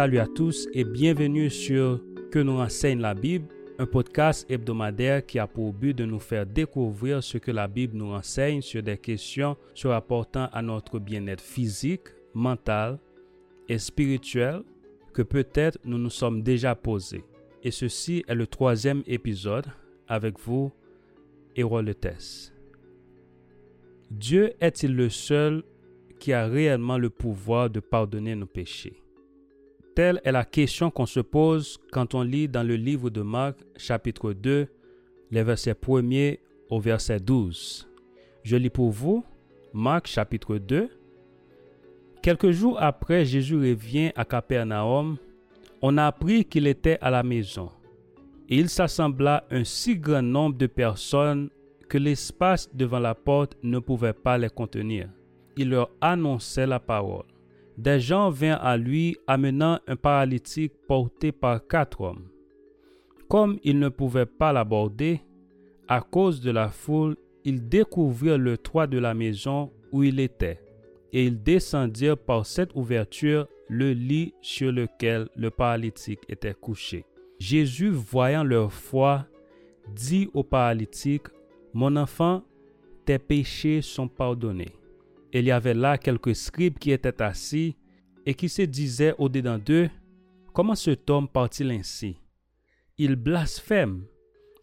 Salut à tous et bienvenue sur Que nous enseigne la Bible, un podcast hebdomadaire qui a pour but de nous faire découvrir ce que la Bible nous enseigne sur des questions se rapportant à notre bien-être physique, mental et spirituel que peut-être nous nous sommes déjà posés. Et ceci est le troisième épisode avec vous, Héroltes. Dieu est-il le seul qui a réellement le pouvoir de pardonner nos péchés? Telle est la question qu'on se pose quand on lit dans le livre de Marc chapitre 2, les versets 1er au verset 12. Je lis pour vous Marc chapitre 2. Quelques jours après Jésus revient à Capernaum, on a appris qu'il était à la maison. Et il s'assembla un si grand nombre de personnes que l'espace devant la porte ne pouvait pas les contenir. Il leur annonçait la parole des gens vinrent à lui amenant un paralytique porté par quatre hommes. Comme ils ne pouvaient pas l'aborder, à cause de la foule, ils découvrirent le toit de la maison où il était, et ils descendirent par cette ouverture le lit sur lequel le paralytique était couché. Jésus, voyant leur foi, dit au paralytique, Mon enfant, tes péchés sont pardonnés il y avait là quelques scribes qui étaient assis et qui se disaient au-dedans d'eux, Comment cet homme parle-t-il ainsi? Il blasphème.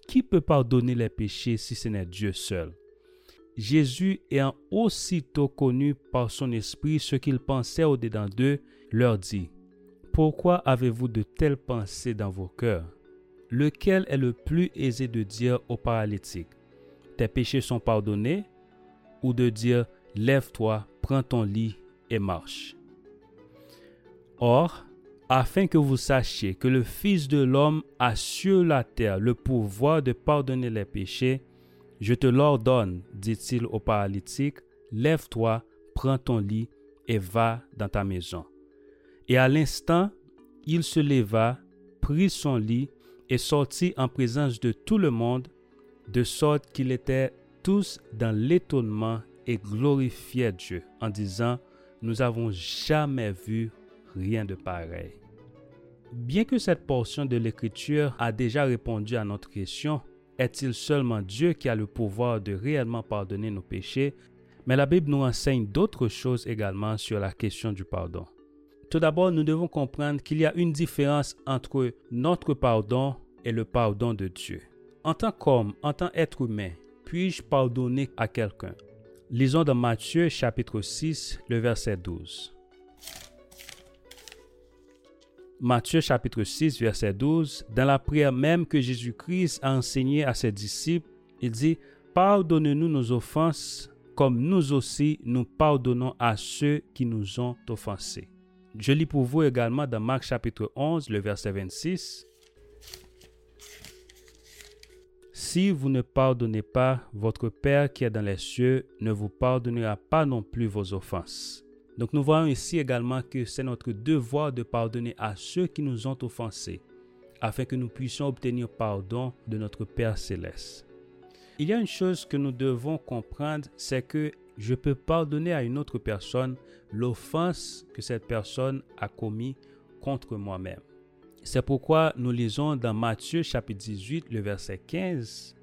Qui peut pardonner les péchés si ce n'est Dieu seul Jésus, ayant aussitôt connu par son esprit ce qu'il pensait au-dedans d'eux, leur dit, Pourquoi avez-vous de telles pensées dans vos cœurs? Lequel est le plus aisé de dire au paralytique, Tes péchés sont pardonnés ou de dire, Lève-toi, prends ton lit et marche. Or, afin que vous sachiez que le Fils de l'homme a sur la terre le pouvoir de pardonner les péchés, je te l'ordonne, dit-il au paralytique, lève-toi, prends ton lit et va dans ta maison. Et à l'instant, il se leva, prit son lit et sortit en présence de tout le monde, de sorte qu'ils étaient tous dans l'étonnement et glorifiait Dieu en disant, nous avons jamais vu rien de pareil. Bien que cette portion de l'Écriture a déjà répondu à notre question, est-il seulement Dieu qui a le pouvoir de réellement pardonner nos péchés? Mais la Bible nous enseigne d'autres choses également sur la question du pardon. Tout d'abord, nous devons comprendre qu'il y a une différence entre notre pardon et le pardon de Dieu. En tant qu'homme, en tant qu'être humain, puis-je pardonner à quelqu'un? Lisons dans Matthieu chapitre 6, le verset 12. Matthieu chapitre 6, verset 12, dans la prière même que Jésus-Christ a enseignée à ses disciples, il dit, Pardonnez-nous nos offenses, comme nous aussi nous pardonnons à ceux qui nous ont offensés. Je lis pour vous également dans Marc chapitre 11, le verset 26. Si vous ne pardonnez pas, votre Père qui est dans les cieux ne vous pardonnera pas non plus vos offenses. Donc nous voyons ici également que c'est notre devoir de pardonner à ceux qui nous ont offensés, afin que nous puissions obtenir pardon de notre Père céleste. Il y a une chose que nous devons comprendre, c'est que je peux pardonner à une autre personne l'offense que cette personne a commis contre moi-même. C'est pourquoi nous lisons dans Matthieu chapitre 18, le verset 15.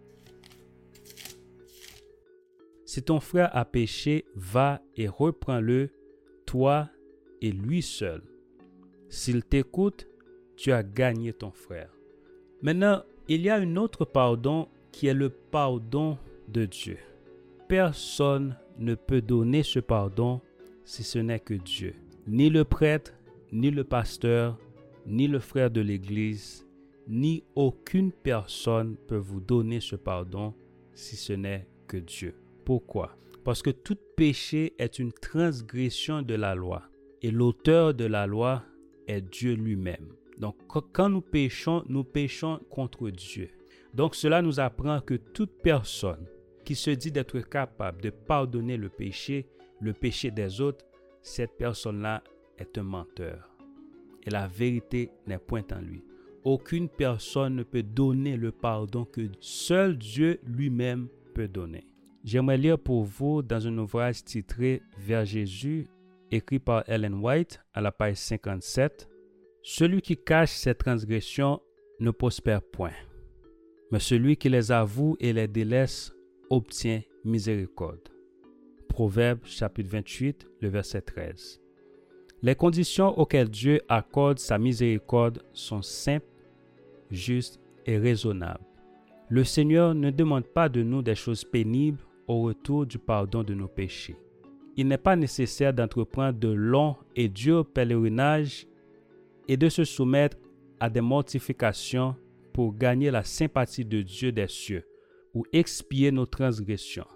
Si ton frère a péché, va et reprends-le, toi et lui seul. S'il t'écoute, tu as gagné ton frère. Maintenant, il y a un autre pardon qui est le pardon de Dieu. Personne ne peut donner ce pardon si ce n'est que Dieu. Ni le prêtre, ni le pasteur, ni le frère de l'Église, ni aucune personne peut vous donner ce pardon si ce n'est que Dieu. Pourquoi? Parce que tout péché est une transgression de la loi et l'auteur de la loi est Dieu lui-même. Donc quand nous péchons, nous péchons contre Dieu. Donc cela nous apprend que toute personne qui se dit d'être capable de pardonner le péché, le péché des autres, cette personne-là est un menteur et la vérité n'est point en lui. Aucune personne ne peut donner le pardon que seul Dieu lui-même peut donner. J'aimerais lire pour vous dans un ouvrage titré Vers Jésus, écrit par Ellen White à la page 57. Celui qui cache ses transgressions ne prospère point, mais celui qui les avoue et les délaisse obtient miséricorde. Proverbe chapitre 28, le verset 13. Les conditions auxquelles Dieu accorde sa miséricorde sont simples, justes et raisonnables. Le Seigneur ne demande pas de nous des choses pénibles au retour du pardon de nos péchés. Il n'est pas nécessaire d'entreprendre de longs et durs pèlerinages et de se soumettre à des mortifications pour gagner la sympathie de Dieu des cieux ou expier nos transgressions.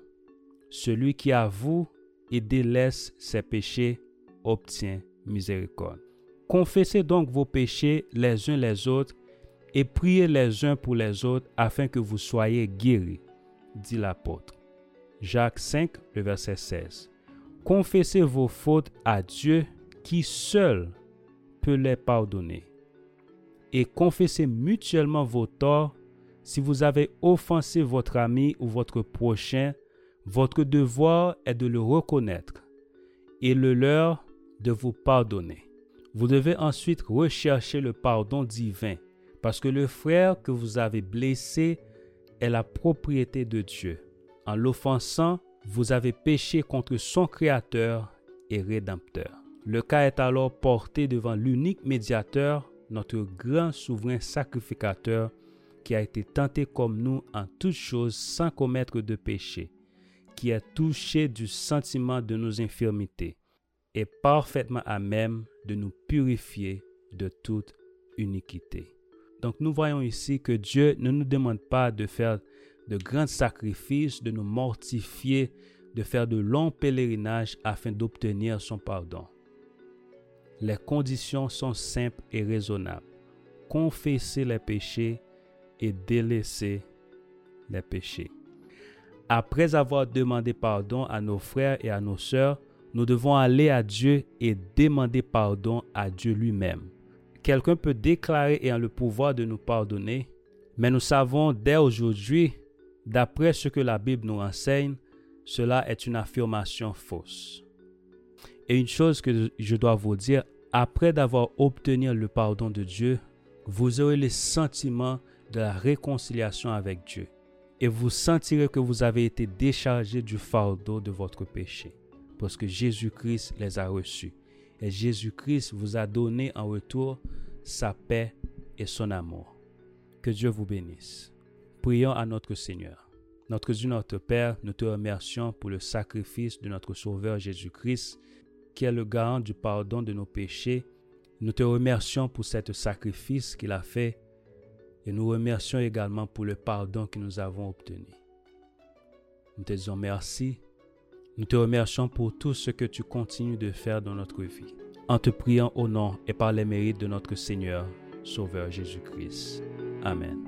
Celui qui avoue et délaisse ses péchés obtient miséricorde. Confessez donc vos péchés les uns les autres et priez les uns pour les autres afin que vous soyez guéris, dit l'apôtre. Jacques 5, le verset 16. Confessez vos fautes à Dieu qui seul peut les pardonner. Et confessez mutuellement vos torts si vous avez offensé votre ami ou votre prochain. Votre devoir est de le reconnaître et le leur de vous pardonner. Vous devez ensuite rechercher le pardon divin parce que le frère que vous avez blessé est la propriété de Dieu. En l'offensant, vous avez péché contre son Créateur et Rédempteur. Le cas est alors porté devant l'unique médiateur, notre grand souverain sacrificateur, qui a été tenté comme nous en toutes choses sans commettre de péché, qui est touché du sentiment de nos infirmités, et parfaitement à même de nous purifier de toute iniquité. Donc nous voyons ici que Dieu ne nous demande pas de faire de grands sacrifices, de nous mortifier, de faire de longs pèlerinages afin d'obtenir son pardon. Les conditions sont simples et raisonnables. Confesser les péchés et délaisser les péchés. Après avoir demandé pardon à nos frères et à nos sœurs, nous devons aller à Dieu et demander pardon à Dieu lui-même. Quelqu'un peut déclarer ayant le pouvoir de nous pardonner, mais nous savons dès aujourd'hui, d'après ce que la Bible nous enseigne, cela est une affirmation fausse. Et une chose que je dois vous dire, après d'avoir obtenu le pardon de Dieu, vous aurez le sentiment de la réconciliation avec Dieu. Et vous sentirez que vous avez été déchargé du fardeau de votre péché. Parce que Jésus-Christ les a reçus. Et Jésus-Christ vous a donné en retour sa paix et son amour. Que Dieu vous bénisse. Prions à notre Seigneur. Notre Dieu, notre Père, nous te remercions pour le sacrifice de notre Sauveur Jésus-Christ, qui est le garant du pardon de nos péchés. Nous te remercions pour cet sacrifice qu'il a fait et nous remercions également pour le pardon que nous avons obtenu. Nous te disons merci. Nous te remercions pour tout ce que tu continues de faire dans notre vie. En te priant au nom et par les mérites de notre Seigneur, Sauveur Jésus-Christ. Amen.